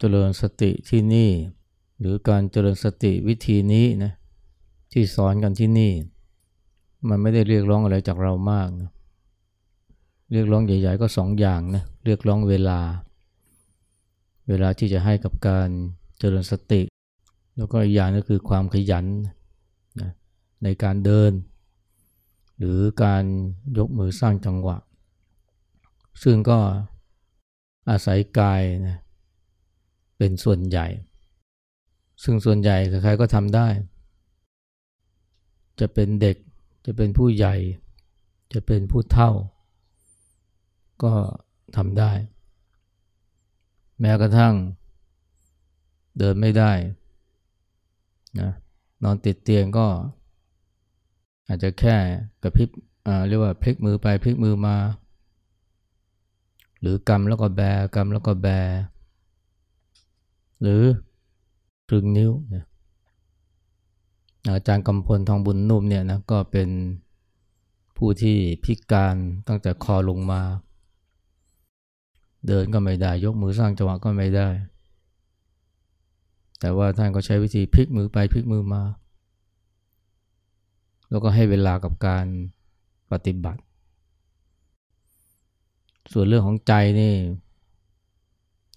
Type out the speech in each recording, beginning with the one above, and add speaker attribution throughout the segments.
Speaker 1: เจริญสติที่นี่ หรือการเจริญสติวิธีนี้นะที่สอนกันที่นี่ มันไม่ได้เรียกร้องอะไรจากเรามากนะเรียกร้องใหญ่ ๆ ก็สองอย่างนะเรียกร้องเวลา เวลาที่จะให้กับการเจริญสติ แล้วก็อีกอย่างก็คือความขยันนะในการเดิน หรือการยกมือสร้างจังหวะ ซึ่งก็อาศัยกายนะ เป็นส่วนใหญ่ ซึ่งส่วนใหญ่ใครๆก็ทำได้ จะเป็นเด็กจะเป็นผู้ใหญ่ จะเป็นผู้เฒ่า ก็ทำได้ แม้กระทั่งเดินไม่ได้นะนอนติดเตียงก็ อาจจะแค่กระพริบเรียกว่าพลิกมือไปพลิกมือมา หรือกำแล้วก็แบกำแล้วก็แบ หรือครึ่งนิ้วนี่ยอาจารย์กำพลทองบุญนุ่มเนี่ยนะก็เป็นผู้ที่พิการตั้งแต่คอลงมา เดินก็ไม่ได้ ยกมือสร้างจังหวะก็ไม่ได้ แต่ว่าท่านก็ใช้วิธีพลิกมือไปพลิกมือมา แล้วก็ให้เวลากับการปฏิบัติ ส่วนเรื่องของใจนี่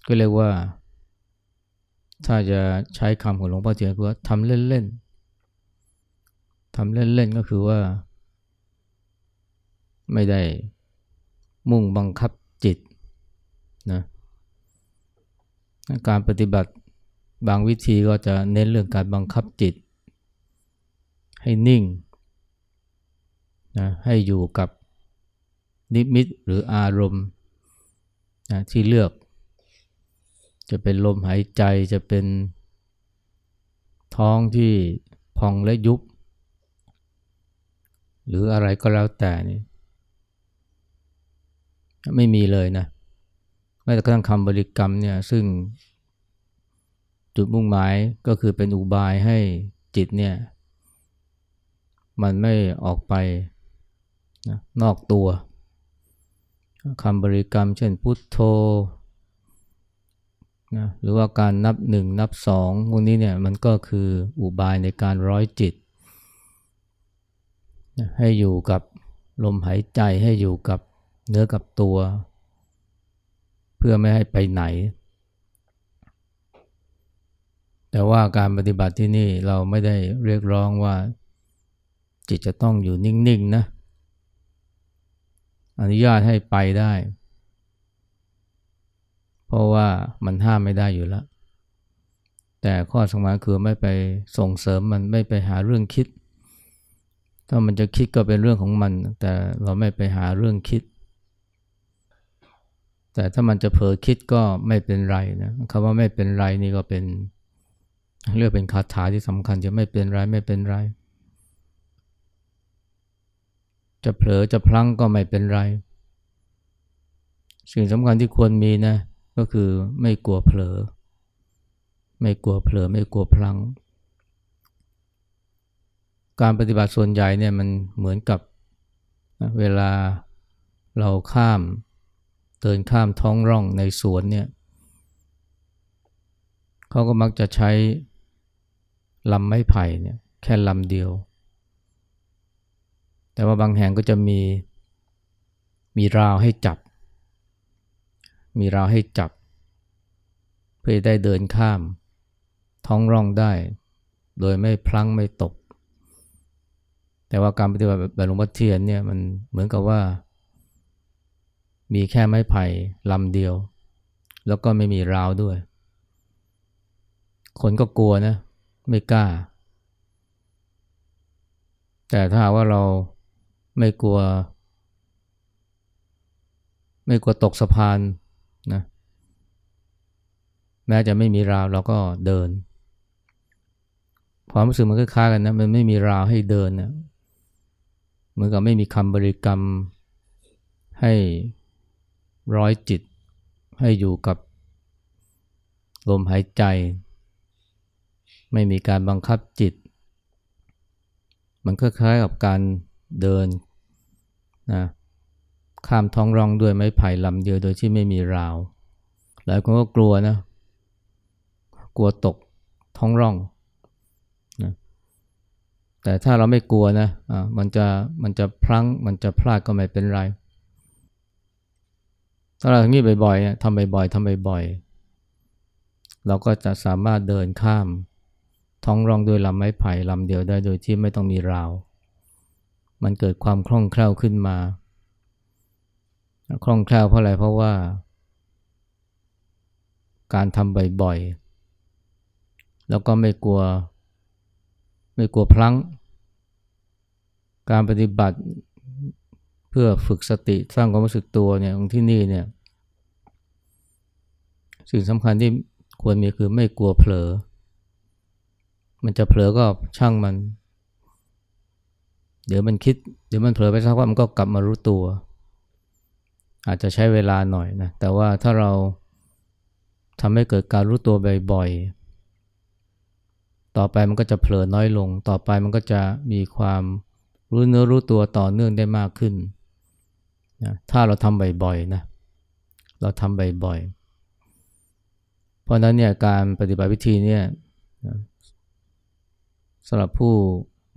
Speaker 1: ก็เรียกว่า ถ้าจะใช้คำของหลวงพ่อเทียนคือว่าทำเล่นๆทำเล่นๆก็คือว่า ไม่ได้มุ่งบังคับจิตนะการปฏิบัติบางวิธีก็จะเน้นเรื่องการบังคับจิต ให้นิ่งนะให้อยู่กับนิมิตหรืออารมณ์นะที่เลือก จะเป็นลมหายใจจะเป็นท้องที่พองและยุบ หรืออะไรก็แล้วแต่นี่ไม่มีเลยนะแม้แต่กระทั่งคำบริกรรมเนี่ยซึ่งจุดมุ่งหมายก็คือเป็นอุบายให้จิตเนี่ย มันไม่ออกไปนะนอกตัวคำบริกรรมเช่นพุทโธ นะหรือว่าการนับหนึ่งนับสองพวกนี้เนี่ยมันก็คืออุบายในการร้อยจิตนะให้อยู่กับลมหายใจให้อยู่กับเนื้อกับตัว เพื่อไม่ให้ไปไหน แต่ว่าการปฏิบัติที่นี่เราไม่ได้เรียกร้องว่าจิตจะต้องอยู่นิ่งๆนะอนุญาตให้ไปได้ ราะว่ามันห้ามไม่ได้อยู่แล้ว แต่ข้อสำคัญคือไม่ไปส่งเสริมมันไม่ไปหาเรื่องคิด ถ้ามันจะคิดก็เป็นเรื่องของมัน แต่เราไม่ไปหาเรื่องคิด แต่ถ้ามันจะเผลอคิดก็ไม่เป็นไรนะคำว่าไม่เป็นไรนี่ก็เป็นเรียกเป็นคาถาที่สำคัญจะไม่เป็นไรไม่เป็นไร จะเผลอจะพลั้งก็ไม่เป็นไร สิ่งสำคัญที่ควรมีนะ ก็คือไม่กลัวเผลอ ไม่กลัวเผลอไม่กลัวพลัง การปฏิบัติส่วนใหญ่เนี่ยมันเหมือนกับเวลาเราข้ามเดินข้ามท้องร่องในสวนเนี่ยเขาก็มักจะใช้ลำไม้ไผ่เนี่ยแค่ลำเดียว แต่ว่าบางแห่งก็จะมีมีราวให้จับ มีเราให้จับ เพื่อได้เดินข้าม ท้องร่องได้ โดยไม่พลั้งไม่ตก แต่ว่าการปฏิบัติแบบหลวงพ่อเทียนเนี่ยมันเหมือนกับว่า มีแค่ไม้ไผ่ลำเดียว แล้วก็ไม่มีราวด้วย คนก็กลัวนะ ไม่กล้า แต่ถ้าว่าเราไม่กลัว ไม่กลัวตกสะพาน แม้จะไม่มีราวเราก็เดิน ความรู้สึกมันคล้ายกันนะมันไม่มีราวให้เดินนะเหมือนกับไม่มีคำบริกรรมให้ร้อยจิต ให้อยู่กับลมหายใจ ไม่มีการบังคับจิต มันคล้ายกับการเดินนะข้ามท้องร่องด้วยไม้ไผ่ลำเดียวโดยที่ไม่มีราว หลายคนก็กลัวนะ กลัวตกท้องร่องนะแต่ถ้าเราไม่กลัวนะอ่ามันจะมันจะพลั้งมันจะพลาดก็ไม่เป็นไร ถ้าเราทำนี้บ่อยๆทำบ่อยๆทำบ่อยๆเราก็จะสามารถเดินข้ามท้องร่องด้วยลำไม้ไผ่ลำเดียวได้โดยที่ไม่ต้องมีราว มันเกิดความคล่องแคล่วขึ้นมา คล่องแคล่วเพราะอะไรเพราะว่า การทำบ่อยๆ แล้วก็ไม่กลัว ไม่กลัวพลั้ง การปฏิบัติเพื่อฝึกสติสร้างความรู้สึกตัวเนี่ยของที่นี่เนี่ยสิ่งสำคัญที่ควรมีคือไม่กลัวเผลอ มันจะเผลอก็ช่างมัน เดี๋ยวมันคิด เดี๋ยวมันเผลอไปสักว่ามันก็กลับมารู้ตัว อาจจะใช้เวลาหน่อยนะ แต่ว่าถ้าเราทำให้เกิดการรู้ตัวบ่อย ต่อไปมันก็จะเผลอน้อยลง ต่อไปมันก็จะมีความรู้เนื้อรู้ตัวต่อเนื่องได้มากขึ้นนะถ้าเราทำบ่อยๆนะเราทำบ่อยๆเพราะนั้นเนี่ยการปฏิบัติวิธีเนี่ยสำหรับผู้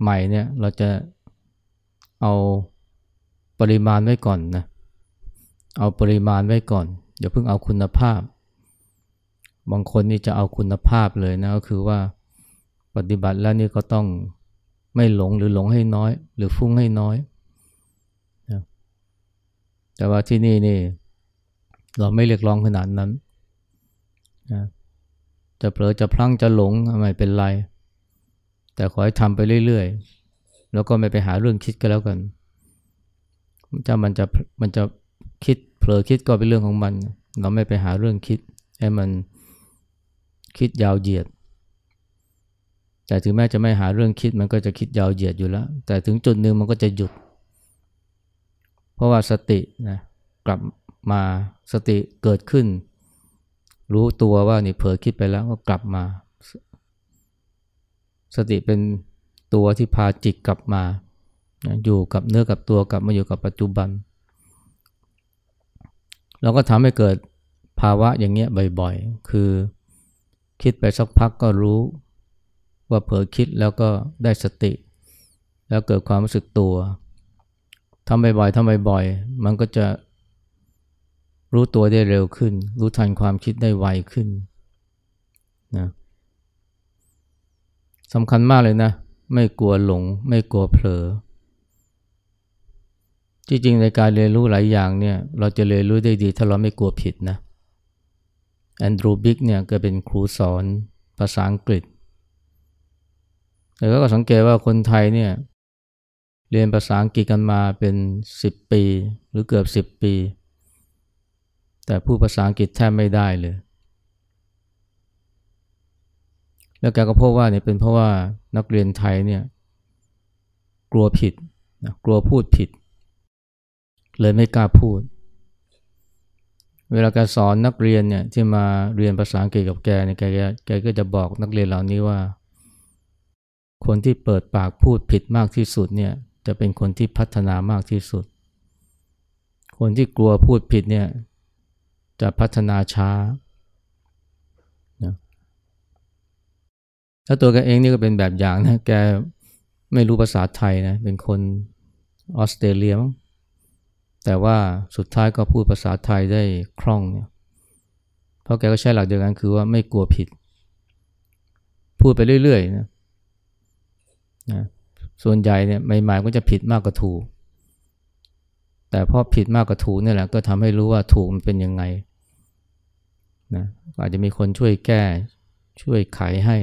Speaker 1: ใหม่เนี่ยเราจะเอาปริมาณไว้ก่อนนะเอาปริมาณไว้ก่อนอย่าเพิ่งเอาคุณภาพ บางคนนี่จะเอาคุณภาพเลยนะก็คือว่า ปฏิบัติแล้วนี่ก็ต้องไม่หลงหรือหลงให้น้อย หรือฟุ้งให้น้อยนะแต่ว่าที่นี่นี่ เราไม่เรียกร้องขนาดนั้นนะจะเผลอจะพลั้งจะหลงไม่เป็นไร แต่ขอให้ทำไปเรื่อยๆ แล้วก็ไม่ไปหาเรื่องคิดก็แล้วกันถ้ามันจะมันจะคิดเผลอคิดก็เป็นเรื่องของมัน เราไม่ไปหาเรื่องคิด ให้มันคิดยาวเหยียด แต่ถึงแม้จะไม่หาเรื่องคิดมันก็จะคิดยาวเหยียดอยู่แล้ว แต่ถึงจุดหนึ่งมันก็จะหยุด เพราะว่าสตินะกลับมาสติเกิดขึ้น รู้ตัวว่านี่เผลอคิดไปแล้วก็กลับมา สติเป็นตัวที่พาจิตกลับมาอยู่กับเนื้อกับตัวกลับมาอยู่กับปัจจุบัน เราก็ทำให้เกิดภาวะอย่างเงี้ยบ่อยๆ คือคิดไปสักพักก็รู้ ว่าเผลอคิดแล้วก็ได้สติ แล้วเกิดความรู้สึกตัวทำบ่อยๆทำบ่อยๆมันก็จะรู้ตัวได้เร็วขึ้น รู้ทันความคิดได้ไวขึ้นนะสำคัญมากเลยนะ ไม่กลัวหลง ไม่กลัวเผลอจริงๆในการเรียนรู้หลายอย่างเนี่ย เราจะเรียนรู้ได้ดีถ้าเราไม่กลัวผิดนะแอนดรูบิกเนี่ยก็เป็นครูสอนภาษาอังกฤษ แต่ก็สังเกตว่าคนไทยเนี่ยเรียนภาษาอังกฤษกันมาเป็นสิบปีหรือเกือบสิบปี แต่พูดภาษาอังกฤษแทบไม่ได้เลย แล้วแกก็พบว่าเนี่ยเป็นเพราะว่านักเรียนไทยเนี่ยกลัวผิดนะกลัวพูดผิด เลยไม่กล้าพูด เวลาแกสอนนักเรียนเนี่ยที่มาเรียนภาษาอังกฤษกับแกเนี่ยแกแกก็จะบอกนักเรียนเหล่านี้ว่า คนที่เปิดปากพูดผิดมากที่สุดเนี่ยจะเป็นคนที่พัฒนามากที่สุด คนที่กลัวพูดผิดเนี่ยจะพัฒนาช้าแล้วตัวแกเองนี่ก็เป็นแบบอย่างนะ แกไม่รู้ภาษาไทยนะ เป็นคนออสเตรเลียมั้งแต่ว่าสุดท้ายก็พูดภาษาไทยได้คล่องเนี่ย เพราะแกก็ใช้หลักเดียวกันคือว่าไม่กลัวผิด พูดไปเรื่อยๆนะ นะส่วนใหญ่เนี่ยใหม่ๆก็จะผิดมากกว่าถูก แต่พอผิดมากกว่าถูกนี่แหละก็ทำให้รู้ว่าถูกมันเป็นยังไงนะอาจจะมีคนช่วยแก้ช่วยไขให้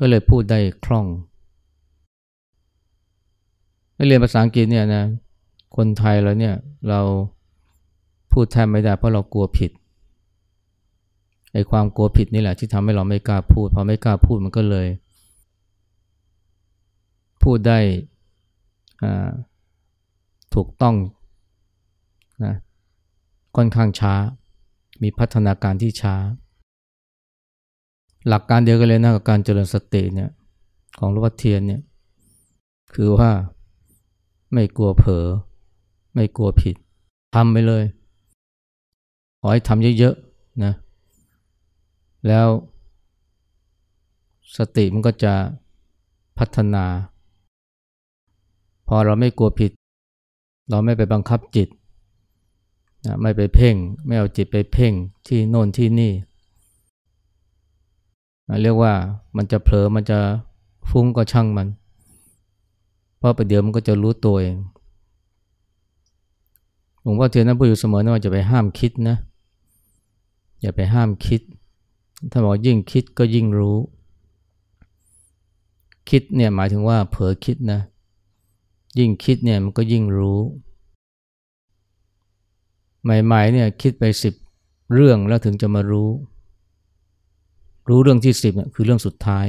Speaker 1: ก็เลยพูดได้คล่องเรียนภาษาอังกฤษเนี่ยนะคนไทยเราเนี่ยเราพูดแทบไม่ได้เพราะเรากลัวผิดไอ้ความกลัวผิดนี่แหละที่ทำให้เราไม่กล้าพูดพอไม่กล้าพูดมันก็เลย พูดได้ถูกต้องนะค่อนข้างช้า มีพัฒนาการที่ช้า หลักการเดียวกันเลยนะกับการเจริญสติเนี่ยของหลวงพ่อเทียนเนี่ยคือว่าไม่กลัวเผลอไม่กลัวผิดทำไปเลย ขอให้ทำเยอะๆนะแล้วสติมันก็จะพัฒนา พอเราไม่กลัวผิด เราไม่ไปบังคับจิตไม่ไปเพ่ง ไม่เอาจิตไปเพ่งที่โน่นที่นี่เรียกว่ามันจะเผลอมันจะฟุ้งก็ช่างมัน เพราะประเดี๋ยวมันก็จะรู้ตัวเองหลวงพ่อเทียนนั้นพูดอยู่เสมอนะว่าจะไปห้ามคิดนะ อย่าไปห้ามคิด ถ้าบอกยิ่งคิดก็ยิ่งรู้ คิดเนี่ยหมายถึงว่าเผลอคิดนะ ยิ่งคิดเนี่ยมันก็ยิ่งรู้ ใหม่ๆเนี่ยคิดไปสิบเรื่องแล้วถึงจะมารู้ รู้เรื่องที่สิบเนี่ยคือเรื่องสุดท้าย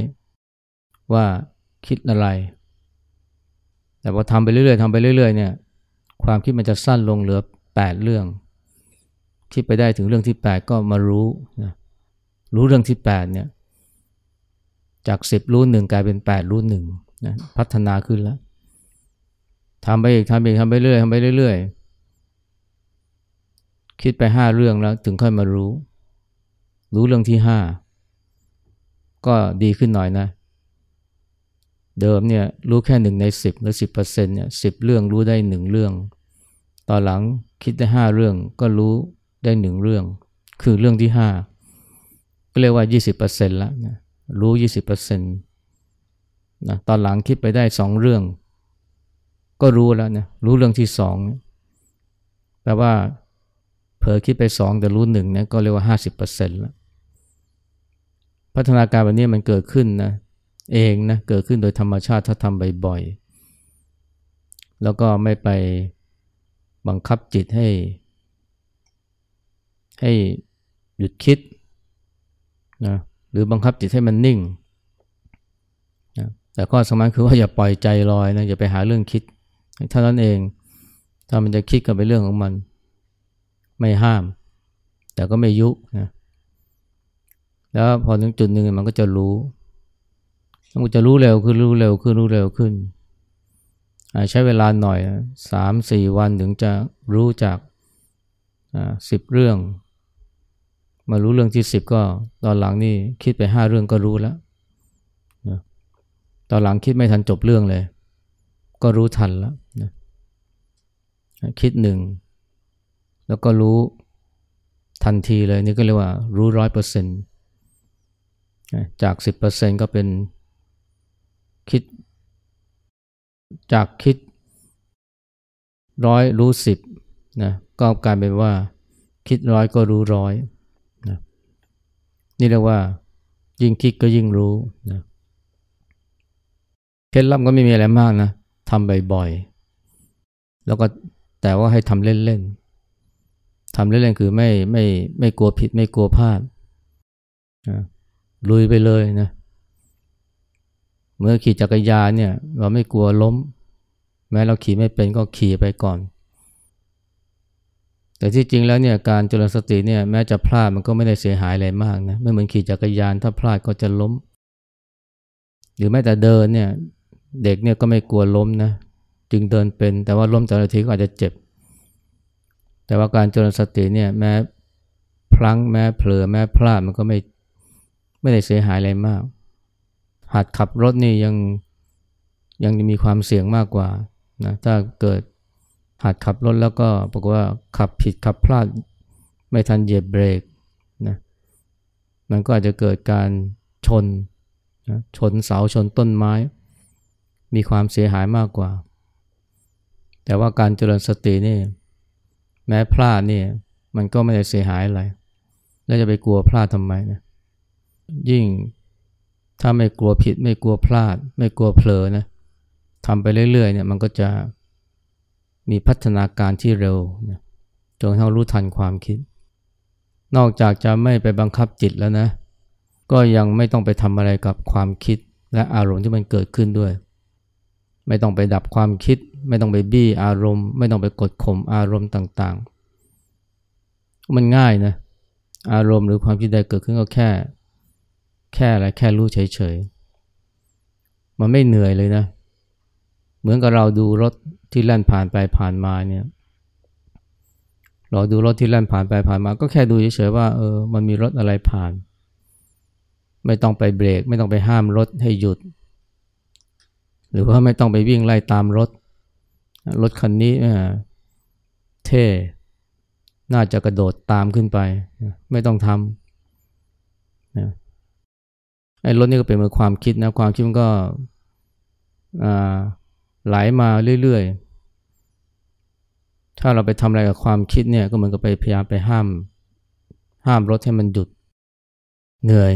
Speaker 1: ว่าคิดอะไร แต่พอทำไปเรื่อยๆทำไปเรื่อยๆเนี่ยความคิดมันจะสั้นลงเหลือแปดเรื่อง คิดไปได้ถึงเรื่องที่แปดก็มารู้นะรู้เรื่องที่แปดเนี่ย จากสิบรู้หนึ่งกลายเป็นแปดรู้หนึ่งนะพัฒนาขึ้นแล้ว ทำไปอีกทำไปอีกทำไปเรื่อยทำไปเรื่อยๆคิดไปห้าเรื่องแล้วถึงค่อยมารู้ รู้เรื่องที่ห้าก็ดีขึ้นหน่อยนะ เดิมเนี่ยรู้แค่หนึ่งในสิบหรือสิบเปอร์เซ็นต์เนี่ยสิบเรื่องรู้ได้หนึ่งเรื่อง ตอนหลังคิดได้ห้าเรื่องก็รู้ได้หนึ่งเรื่อง คือเรื่องที่ห้าก็เรียกว่ายี่สิบเปอร์เซ็นต์ละนะรู้ยี่สิบเปอร์เซ็นต์นะตอนหลังคิดไปได้สองเรื่อง ก็รู้แล้วนะรู้เรื่องที่สองแปลว่าเผลอคิดไปสองแต่รู้หนึ่งเนี่ยก็เรียกว่าห้าสิบเปอร์เซ็นต์แล้วพัฒนาการแบบนี้มันเกิดขึ้นนะเองนะเกิดขึ้นโดยธรรมชาติถ้าทำบ่อยๆแล้วก็ไม่ไปบังคับจิตให้ ให้หยุดคิดนะหรือบังคับจิตให้มันนิ่งนะแต่ข้อสำคัญคือว่าอย่าปล่อยใจลอยนะอย่าไปหาเรื่องคิด เท่านั้นเอง ถ้ามันจะคิดก็เป็นเรื่องของมัน ไม่ห้าม แต่ก็ไม่ยุนะแล้วพอถึงจุดหนึ่งมันก็จะรู้มันจะรู้เร็วขึ้นรู้เร็วขึ้นรู้เร็วขึ้น ใช้เวลาหน่อยสามสี่วันถึงจะรู้จากสิบเรื่อง มารู้เรื่องที่สิบก็ตอนหลังนี่คิดไปห้าเรื่องก็รู้แล้วตอนหลังคิดไม่ทันจบเรื่องเลย ก็รู้ทันแล้วนะ คิดหนึ่ง แล้วก็รู้ทันทีเลยนี่ก็เรียกว่ารู้ร้อยเปอร์เซ็นต์จากสิบเปอร์เซ็นต์ก็เป็นคิด จากคิดร้อยรู้สิบนะก็กลายเป็นว่า คิดร้อยก็รู้ร้อยนะนี่เรียกว่า ยิ่งคิดก็ยิ่งรู้นะเคล็ดลับก็ไม่มีอะไรมากนะทำบ่อยๆ แล้วก็ แต่ว่าให้ทำเล่นๆทำเล่นๆคือไม่ไม่ไม่กลัวผิดไม่กลัวพลาดลุยไปเลยนะเมื่อขี่จักรยานเนี่ยเราไม่กลัวล้ม แม้เราขี่ไม่เป็นก็ขี่ไปก่อน แต่ที่จริงแล้วเนี่ยการจริญสติเนี่ยแม้จะพลาดมันก็ไม่ได้เสียหายอะไรมากนะไม่เหมือนขี่จักรยานถ้าพลาดก็จะล้ม หรือแม้แต่เดินเนี่ยเด็กเนี่ยก็ไม่กลัวล้มนะ จึงเดินเป็น แต่ว่าล้มแต่ละทีก็อาจจะเจ็บ แต่ว่าการเจริญสติเนี่ยแม้พลั้งแม้เผลอแม้พลาดมันก็ไม่ไม่ได้เสียหายอะไรมาก หัดขับรถนี่ยังยังมีความเสี่ยงมากกว่านะถ้าเกิดหัดขับรถแล้วก็บอกว่าขับผิดขับพลาดไม่ทันเหยียบเบรกนะมันก็อาจจะเกิดการชนนะชนเสาชนต้นไม้ มีความเสียหายมากกว่า แต่ว่าการเจริญสตินี่ แม้พลาดนี่มันก็ไม่ได้เสียหายอะไร แล้วจะไปกลัวพลาดทำไมนะยิ่งถ้าไม่กลัวผิด ไม่กลัวพลาด ไม่กลัวเผลอนะทำไปเรื่อยๆเนี่ยมันก็จะมีพัฒนาการที่เร็วนะจนเท่ารู้ทันความคิด นอกจากจะไม่ไปบังคับจิตแล้วนะ ก็ยังไม่ต้องไปทำอะไรกับความคิดและอารมณ์ที่มันเกิดขึ้นด้วย ไม่ต้องไปดับความคิด ไม่ต้องไปบี้อารมณ์ ไม่ต้องไปกดข่มอารมณ์ต่างๆ มันง่ายนะ อารมณ์หรือความคิดใดเกิดขึ้นก็แค่ แค่อะไรแค่รู้เฉยๆ มันไม่เหนื่อยเลยนะ เหมือนกับเราดูรถที่แล่นผ่านไปผ่านมาเนี่ยเราดูรถที่แล่นผ่านไปผ่านมา ก็แค่ดูเฉยๆว่าเออมันมีรถอะไรผ่าน ไม่ต้องไปเบรก ไม่ต้องไปห้ามรถให้หยุด หรือว่าไม่ต้องไปวิ่งไล่ตามรถ รถคันนี้เท่ น่าจะกระโดดตามขึ้นไป ไม่ต้องทำไอ้รถนี่ก็เป็นมือความคิดนะความคิดมันก็ไหลามาเรื่อยๆ ถ้าเราไปทำอะไรกับความคิดเนี่ยก็เหมือนกับไปพยายามไปห้าม ห้ามรถให้มันหยุดเหนื่อย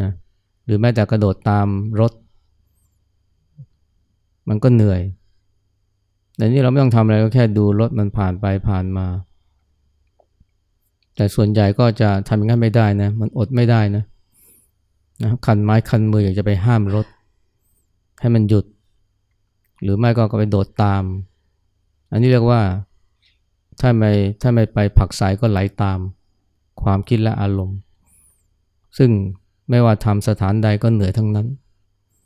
Speaker 1: นะหรือแม้แต่กระโดดตามรถ มันก็เหนื่อย แต่นี่เราไม่ต้องทำอะไรก็แค่ดูรถมันผ่านไปผ่านมา แต่ส่วนใหญ่ก็จะทำอย่างนั้นไม่ได้นะ มันอดไม่ได้นะนะคันไม้คันมืออยากจะไปห้ามรถ ให้มันหยุด หรือไม่ก็ไปโดดตาม อันนี้เรียกว่าถ้าไม่ถ้าไม่ไปผักสายก็ไหลาตาม ความคิดและอารมณ์ ซึ่งไม่ว่าทำสถานใดก็เหนื่อยทั้งนั้น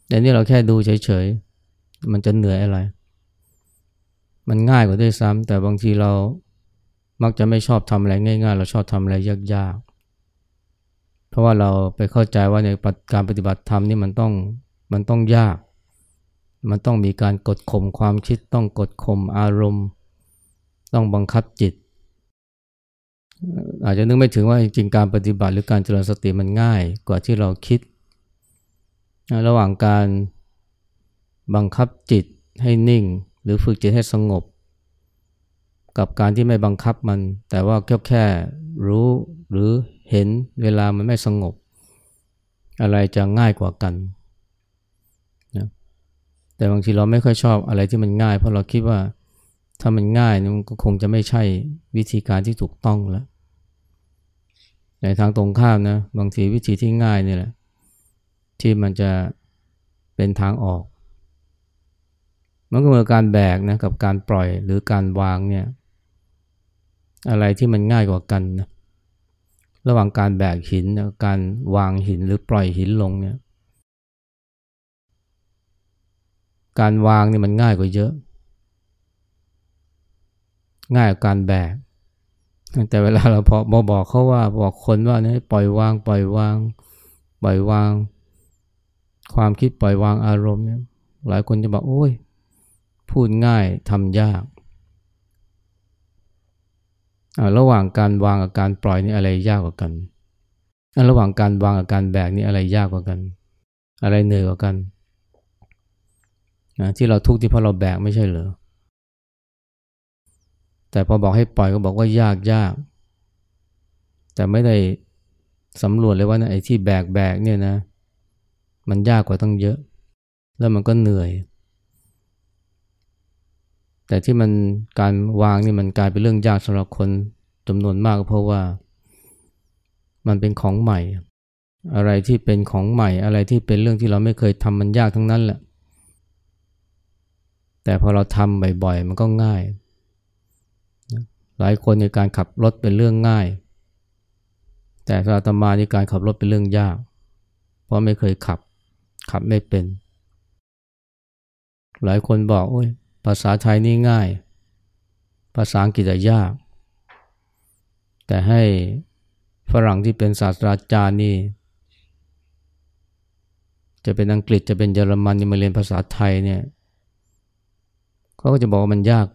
Speaker 1: แต่นี่เราแค่ดูเฉยๆ มันจะเหนื่อยอะไร มันง่ายกว่าด้วยซ้ำแต่บางทีเรามักจะไม่ชอบทำอะไรง่าย ๆ เราชอบทำอะไรยากๆ เพราะว่าเราไปเข้าใจว่าในการปฏิบัติธรรมนี่มันต้องมันต้องยาก มันต้องมีการกดข่มความคิดต้องกดข่มอารมณ์ ต้องบังคับจิต อาจจะนึกไม่ถึงว่าจริงๆการปฏิบัติหรือการเจริญสติมันง่ายกว่าที่เราคิด ระหว่างการ บังคับจิตให้นิ่ง หรือฝึกจิตให้สงบ กับการที่ไม่บังคับมัน แต่ว่าแค่แค่รู้หรือเห็นเวลามันไม่สงบ อะไรจะง่ายกว่ากันนะแต่บางทีเราไม่ค่อยชอบอะไรที่มันง่าย เพราะเราคิดว่าถ้ามันง่ายมันก็คงจะไม่ใช่วิธีการที่ถูกต้องแล้วในทางตรงข้ามนะบางทีวิธีที่ง่ายนี่แหละที่มันจะเป็นทางออก มันก็เหมือนการแบกนะกับการปล่อยหรือการวางเนี่ยอะไรที่มันง่ายกว่ากันนะระหว่างการแบกหินกับการวางหินหรือปล่อยหินลงเนี่ยการวางนี่มันง่ายกว่าเยอะ ง่ายกว่าการแบก แต่เวลาเราพอบอกเขาว่าบอกคนว่าเนี่ยปล่อยวางปล่อยวาง ปล่อยวาง ความคิดปล่อยวางอารมณ์เนี่ยหลายคนจะบอกโอ้ย พูดง่ายทำยาก ระหว่างการวางกับการปล่อยนี่อะไรยากกว่ากัน ระหว่างการวางกับการแบกนี่อะไรยากกว่ากัน อะไรเหนื่อยกว่ากันที่เราทุกข์ที่เพราะเราแบกไม่ใช่เหรอ แต่พอบอกให้ปล่อยก็บอกว่ายากยาก แต่ไม่ได้สำรวจเลยว่าไอ้ที่แบกแบกเนี่ยนะ มันยากกว่าตั้งเยอะ แล้วมันก็เหนื่อย แต่ที่มันการวางนี่มันกลายเป็นเรื่องยากสำหรับคนจำนวนมากเพราะว่ามันเป็นของใหม่ อะไรที่เป็นของใหม่ อะไรที่เป็นเรื่องที่เราไม่เคยทำมันยากทั้งนั้นแหละ แต่พอเราทำบ่อยๆ มันก็ง่าย หลายคนในการขับรถเป็นเรื่องง่าย แต่สาตมาในการขับรถเป็นเรื่องยาก เพราะไม่เคยขับ ขับไม่เป็น หลายคนบอกโอ้ย ภาษาไทยนี่ง่าย ภาษาอังกฤษยาก แต่ให้ฝรั่งที่เป็นศาสตราจารย์นี่ จะเป็นอังกฤษจะเป็นเยอรมันนี่มาเรียนภาษาไทยเนี่ยเขาก็จะบอกว่ามันยาก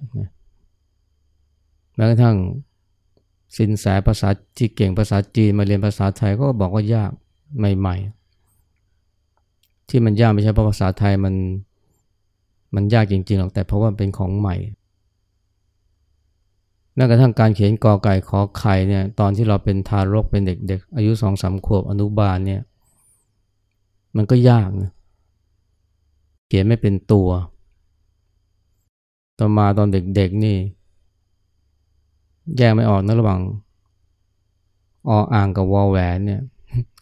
Speaker 1: แม้กระทั่งสินแสภาษาที่เก่งภาษาจีนมาเรียนภาษาไทยก็บอกว่ายากใหม่ ๆ ที่มันยากไม่ใช่เพราะภาษาไทยมัน มันยากจริงๆหรอกแต่เพราะว่าเป็นของใหม่แม้กระทั่งการเขียนกอไก่ขอไข่เนี่ยตอนที่เราเป็นทารกเป็นเด็กๆ อายุสองสามขวบอนุบาลเนี่ยมันก็ยากนะเขียนไม่เป็นตัว ต่อมาตอนเด็กๆนี่ แยกไม่ออกนะระหว่างออ่างกับวอแหวนเนี่ย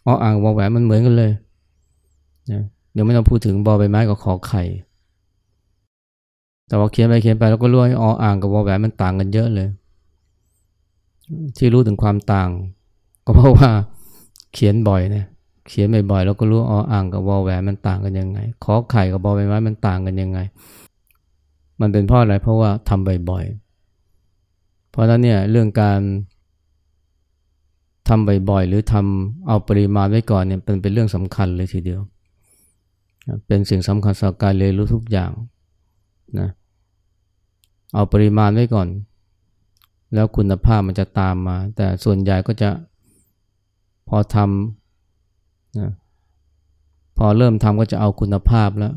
Speaker 1: ออ่างวอแหวนมันเหมือนกันเลยนะเดี๋ยวไม่ต้องพูดถึงบอใบไม้กับขอไข่ แต่ว่าเขียนไปเขียนไปแล้วก็รู้ว่าออ่างกับวอแหวนมันต่างกันเยอะเลย ที่รู้ถึงความต่าง ก็เพราะว่าเขียนบ่อยเนี่ยเขียนบ่อยๆแล้วก็รู้ออ่างกับวอแหวนมันต่างกันยังไง ขอไข่กับบอใบไม้มันต่างกันยังไง มันเป็นเพราะอะไรเพราะว่าทำบ่อยๆ เพราะนั้นเนี่ยเรื่องการทำบ่อยๆ หรือทำเอาปริมาณไว้ก่อนเนี่ยเป็นเป็นเรื่องสำคัญเลยทีเดียว เป็นสิ่งสำคัญสำหรับการเรียนรู้ทุกอย่าง นะเอาปริมาณไว้ก่อน แล้วคุณภาพมันจะตามมา แต่ส่วนใหญ่ก็จะพอทำนะพอเริ่มทำก็จะเอาคุณภาพแล้ว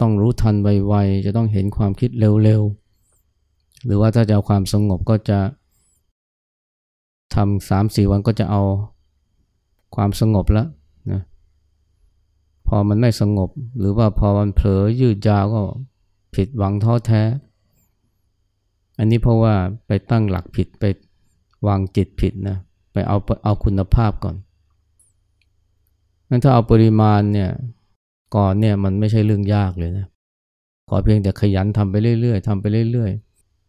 Speaker 1: ต้องรู้ทันไวๆ จะต้องเห็นความคิดเร็วๆ หรือว่าถ้าจะเอาความสงบก็จะทำสามสี่วันก็จะเอาความสงบแล้วนะพอมันไม่สงบหรือว่าพอมันเผลอยืดยาวก็ ผิดหวังท้อแท้ อันนี้เพราะว่าไปตั้งหลักผิดไปวางจิตผิดนะไปเอาเอาคุณภาพก่อนงั้นถ้าเอาปริมาณเนี่ยก่อนเนี่ยมันไม่ใช่เรื่องยากเลยนะขอเพียงแต่ขยันทำไปเรื่อยๆทำไปเรื่อย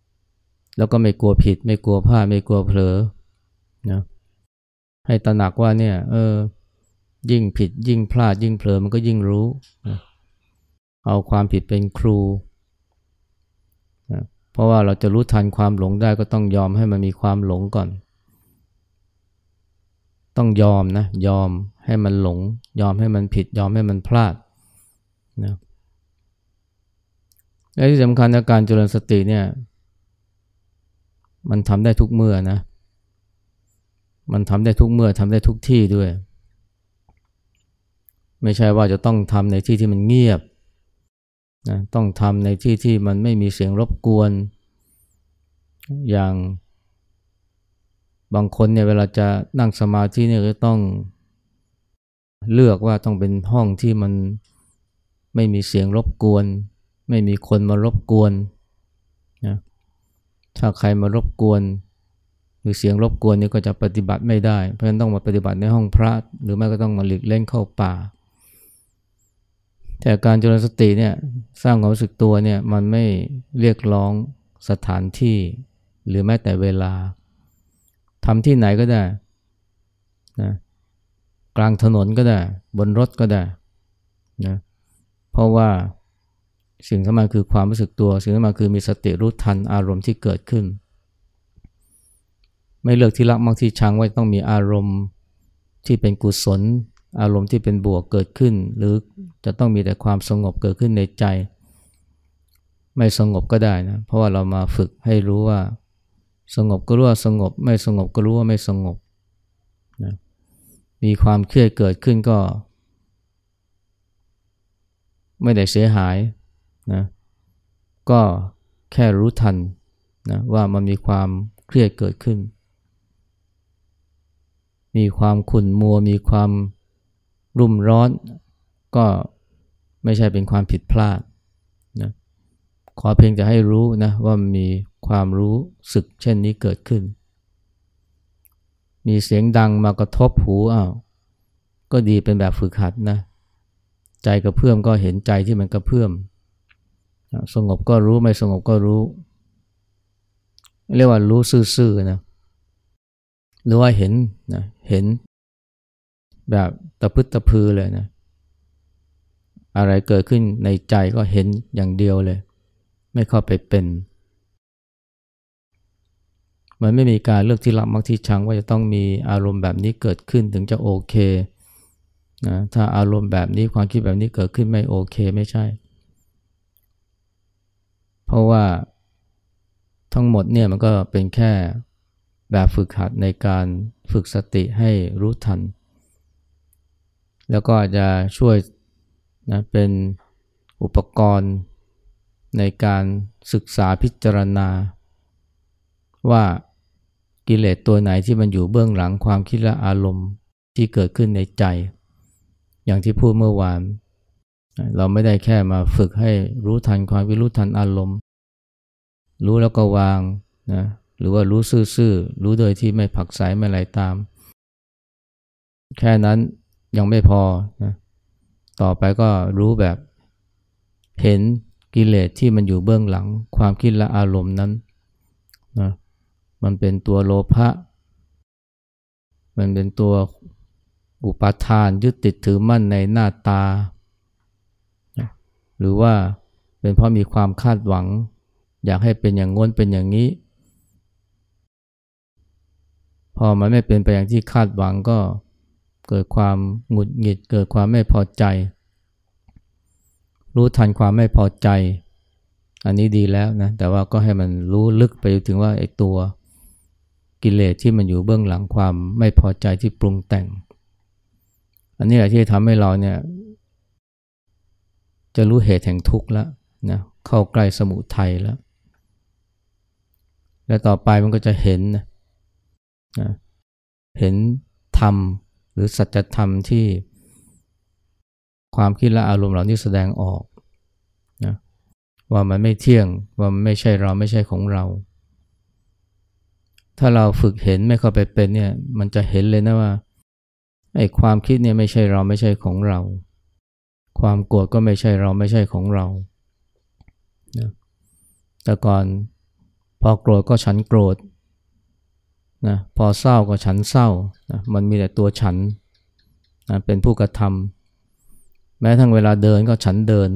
Speaker 1: ๆ แล้วก็ไม่กลัวผิด ไม่กลัวพลาดไม่กลัวเผลอนะให้ตระหนักว่าเนี่ยเออยิ่งผิดยิ่งพลาดยิ่งเผลอมันก็ยิ่งรู้ เอาความผิดเป็นครู เพราะว่าเราจะรู้ทันความหลงได้ก็ต้องยอมให้มันมีความหลงก่อน ต้องยอมนะ ยอมให้มันหลง ยอมให้มันผิด ยอมให้มันพลาดนะและที่สำคัญในการเจริญสติเนี่ย มันทำได้ทุกเมื่อนะ มันทำได้ทุกเมื่อทำได้ทุกที่ด้วย ไม่ใช่ว่าจะต้องทำในที่ที่มันเงียบ นะต้องทำในที่ที่มันไม่มีเสียงรบกวน อย่างบางคนเนี่ยเวลาจะนั่งสมาธิเนี่ยก็ต้องเลือกว่าต้องเป็นห้องที่มันไม่มีเสียงรบกวน ไม่มีคนมารบกวนนะถ้าใครมารบกวน หรือเสียงรบกวนนี่ก็จะปฏิบัติไม่ได้ เพราะฉะนั้นต้องมาปฏิบัติในห้องพระ หรือไม่ก็ต้องมาหลีกเล่นเข้าป่า แต่การเจริญสติเนี่ยสร้างความรู้สึกตัวเนี่ยมันไม่เรียกร้องสถานที่ หรือแม้แต่เวลาทำที่ไหนก็ได้นะกลางถนนก็ได้ บนรถก็ได้นะเพราะว่าสิ่งสำคัญคือความรู้สึกตัว สิ่งสำคัญคือมีสติรู้ทันอารมณ์ที่เกิดขึ้น ไม่เลือกที่รักมักที่ชังว่าต้องมีอารมณ์ที่เป็นกุศล อารมณ์ที่เป็นบวกเกิดขึ้น หรือจะต้องมีแต่ความสงบเกิดขึ้นในใจ ไม่สงบก็ได้นะเพราะว่าเรามาฝึกให้รู้ว่า สงบก็รู้ว่าสงบ ไม่สงบก็รู้ว่าไม่สงบนะมีความเครียดเกิดขึ้นก็ ไม่ได้เสียหายนะก็แค่รู้ทันนะว่ามันมีความเครียดเกิดขึ้น มีความขุ่นมัวมีความ รุ่มร้อนก็ไม่ใช่เป็นความผิดพลาดนะขอเพียงจะให้รู้นะว่ามีความรู้สึกเช่นนี้เกิดขึ้น มีเสียงดังมากระทบหูอ้าวก็ดีเป็นแบบฝึกหัดนะ ใจกระเพื่อมก็เห็นใจที่มันกระเพื่อม สงบก็รู้ไม่สงบก็รู้ เรียกว่ารู้ซื่อๆนะหรือว่าเห็นนะเห็น แบบตะพึดตะพือเลยนะ อะไรเกิดขึ้นในใจก็เห็นอย่างเดียวเลย ไม่เข้าไปเป็น มันไม่มีการเลือกที่รักมักที่ชังว่าจะต้องมีอารมณ์แบบนี้เกิดขึ้นถึงจะโอเคนะถ้าอารมณ์แบบนี้ความคิดแบบนี้เกิดขึ้นไม่โอเคไม่ใช่ เพราะว่าทั้งหมดเนี่ยมันก็เป็นแค่แบบฝึกหัดในการฝึกสติให้รู้ทัน แล้วก็อาจจะช่วยนะเป็นอุปกรณ์ในการศึกษาพิจารณา ว่ากิเลสตัวไหนที่มันอยู่เบื้องหลังความคิดและอารมณ์ที่เกิดขึ้นในใจ อย่างที่พูดเมื่อวาน เราไม่ได้แค่มาฝึกให้รู้ทันความวิรู้ทันอารมณ์ รู้แล้วก็วางนะหรือว่ารู้ซื่อๆ รู้โดยที่ไม่ผักสายไม่ไหลตาม แค่นั้น ยังไม่พอนะต่อไปก็รู้แบบเห็นกิเลสที่มันอยู่เบื้องหลัง ความคิดและอารมณ์นั้นนะมันเป็นตัวโลภะมันเป็นตัวอุปาทานยึดติดถือมั่นในหน้าตา หรือว่าเป็นเพราะมีความคาดหวัง อยากให้เป็นอย่างง้นเป็นอย่างนี้พพอมันไม่เป็นไปอย่างที่คาดหวังก็ เกิดความหงุดหงิด เกิดความไม่พอใจ รู้ทันความไม่พอใจ อันนี้ดีแล้วนะ แต่ว่าก็ให้มันรู้ลึกไปถึงว่าไอ้ตัวกิเลสที่มันอยู่เบื้องหลังความไม่พอใจที่ปรุงแต่ง อันนี้แหละที่ทำให้เราเนี่ย จะรู้เหตุแห่งทุกข์แล้วนะเข้าใกล้สมุทัยแล้ว และต่อไปมันก็จะเห็นนะเห็นธรรม หรือสัจธรรมที่ความคิดและอารมณ์เหล่านี้แสดงออกนะว่ามันไม่เที่ยงว่ามันไม่ใช่เราไม่ใช่ของเรา ถ้าเราฝึกเห็นไม่เข้าไปเป็นเนี่ยมันจะเห็นเลยนะว่าไอ้ความคิดเนี่ยไม่ใช่เราไม่ใช่ของเรา ความโกรธก็ไม่ใช่เราไม่ใช่ของเรานะแต่ก่อนพอโกรธก็ฉันโกรธ นะพอเศร้าก็ฉันเศร้านะมันมีแต่ตัวฉันนะเป็นผู้กระทำแม้ทั้งเวลาเดินก็ฉันเดิน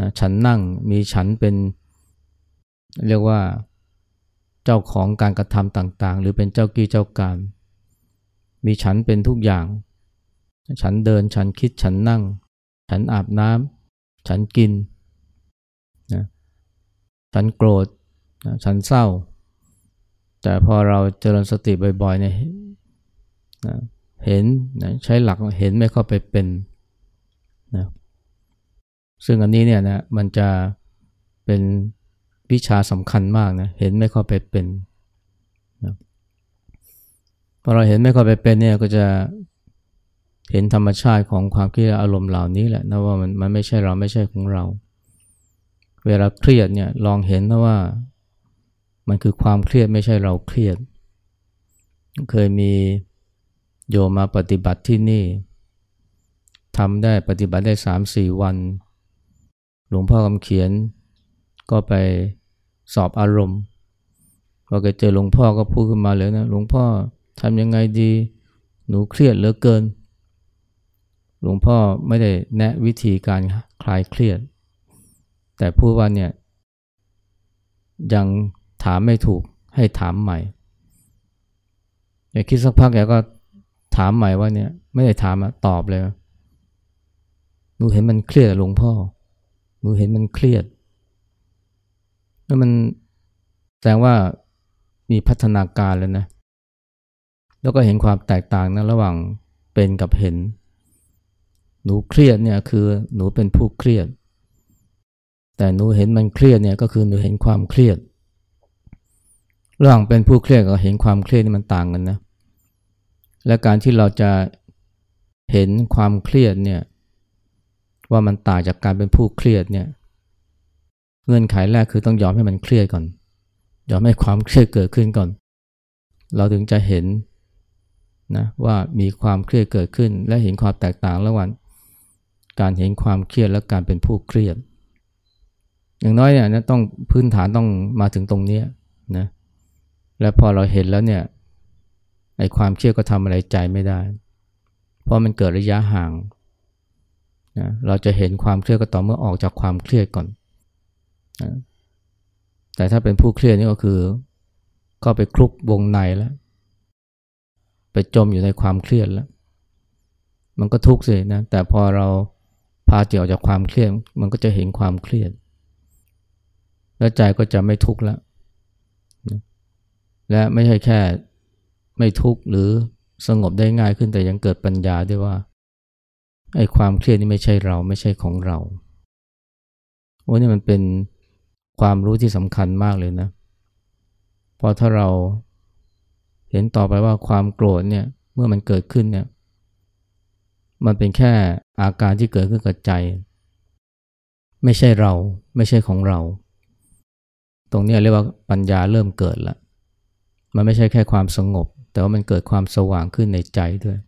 Speaker 1: นะฉันนั่งมีฉันเป็นเรียกว่าเจ้าของการกระทำต่างๆ หรือเป็นเจ้ากี้เจ้าการ มีฉันเป็นทุกอย่าง ฉันเดินฉันคิดฉันนั่ง ฉันอาบน้ำฉันกินนะฉันโกรธนะฉันเศร้า แต่พอเราเจริญสติบ่อยๆเนี่ยเห็นนะใช้หลักเห็นไม่เข้าไปเป็นนะซึ่งอันนี้เนี่ยนะมันจะเป็นวิชาสำคัญมากนะเห็นไม่เข้าไปเป็นนะพอเราเห็นไม่เข้าไปเป็นเนี่ยก็จะเห็นธรรมชาติของความคิดอารมณ์เหล่านี้แหละนะว่ามันมันไม่ใช่เราไม่ใช่ของเรา เวลาเครียดเนี่ยลองเห็นนะว่า มันคือความเครียดไม่ใช่เราเครียด เคยมีโยมมาปฏิบัติที่นี่ทำได้ปฏิบัติได้สามสี่วัน หลวงพ่อคำเขียนก็ไปสอบอารมณ์พอแกเจอหลวงพ่อก็พูดขึ้นมาเลยนะ หลวงพ่อทำยังไงดี หนูเครียดเหลือเกิน หลวงพ่อไม่ได้แนะวิธีการคลายเครียด แต่พูดว่าเนี่ยยัง ถามไม่ถูกให้ถามใหม่อย่าคิดสักพักแกก็ถามใหม่ว่าเนี่ย ไม่ได้ถามอะตอบเลยหนูเห็นมันเครียดหลวงพ่อหนูเห็นมันเครียดแล้วมันแสดงว่ามีพัฒนาการแล้วนะ แล้วก็เห็นความแตกต่างนะระหว่างเป็นกับเห็น หนูเครียดเนี่ยคือหนูเป็นผู้เครียด แต่หนูเห็นมันเครียดเนี่ยก็คือหนูเห็นความเครียด ระหว่างเป็นผู้เครียดกับเห็นความเครียดนี่มันต่างกันนะ และการที่เราจะเห็นความเครียดเนี่ยว่ามันต่างจากการเป็นผู้เครียดเนี่ยเงื่อนไขแรกคือต้องยอมให้มันเครียดก่อน ยอมให้ความเครียดเกิดขึ้นก่อน เราถึงจะเห็นนะว่ามีความเครียดเกิดขึ้น และเห็นความแตกต่างระหว่างการเห็นความเครียดและการเป็นผู้เครียด อย่างน้อยเนี่ยนะต้องพื้นฐานต้องมาถึงตรงนี้ แล้วพอเราเห็นแล้วเนี่ยไอ้ความเครียดก็ทำอะไรใจไม่ได้ เพราะมันเกิดระยะห่างนะเราจะเห็นความเครียดก็ต่อเมื่อออกจากความเครียดก่อนนะแต่ถ้าเป็นผู้เครียดนี่ก็คือ ก็ไปคลุกวงในแล้ว ไปจมอยู่ในความเครียดแล้ว มันก็ทุกข์สินะแต่พอเราพาจิตออกจากความเครียด มันก็จะเห็นความเครียด แล้วใจก็จะไม่ทุกข์แล้ว และไม่ใช่แค่ไม่ทุกข์หรือสงบได้ง่ายขึ้นแต่ยังเกิดปัญญาด้วยว่าไอ้ความเครียดนี่ไม่ใช่เราไม่ใช่ของเราโอ้นี่มันเป็นความรู้ที่สำคัญมากเลยนะพอถ้าเราเห็นต่อไปว่าความโกรธเนี่ยเมื่อมันเกิดขึ้นเนี่ย มันเป็นแค่อาการที่เกิดขึ้นกับใจ ไม่ใช่เราไม่ใช่ของเรา ตรงนี้เรียกว่าปัญญาเริ่มเกิดล้ว มันไม่ใช่แค่ความสงบ แต่ว่ามันเกิดความสว่างขึ้นในใจด้วย